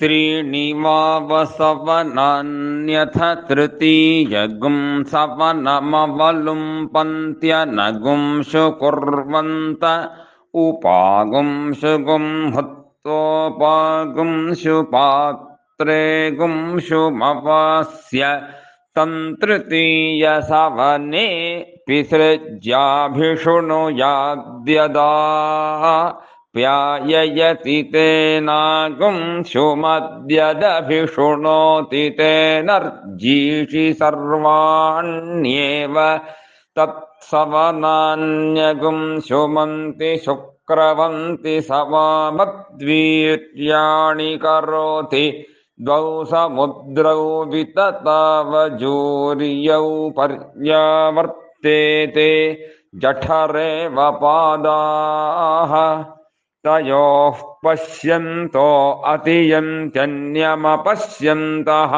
त्रीणि वा वसवनान्यथ तृतीयगुं सवनमवलुम्पन्त्यनगुंशु कुर्वन्त उपागुंशु गुं हुत्वोपागुंशु पात्रे गुंशुमवस्य तन्तृतीयसवने पिसृज्याभिषुणुयाद्यदा प्याययति तेनागुंशुमद्यदभिषुणोति तेनर्जीषि सर्वाण्येव तत्सवनान्यगुंशुमन्ति शुक्रवन्ति सवामद्वीर्याणि करोति द्वौ समुद्रौ विततावजूर्यौ पर्यावर्तेते जठरेव पादाः तयोः पश्यन्तो अतियन्त्यन्यमपश्यन्तः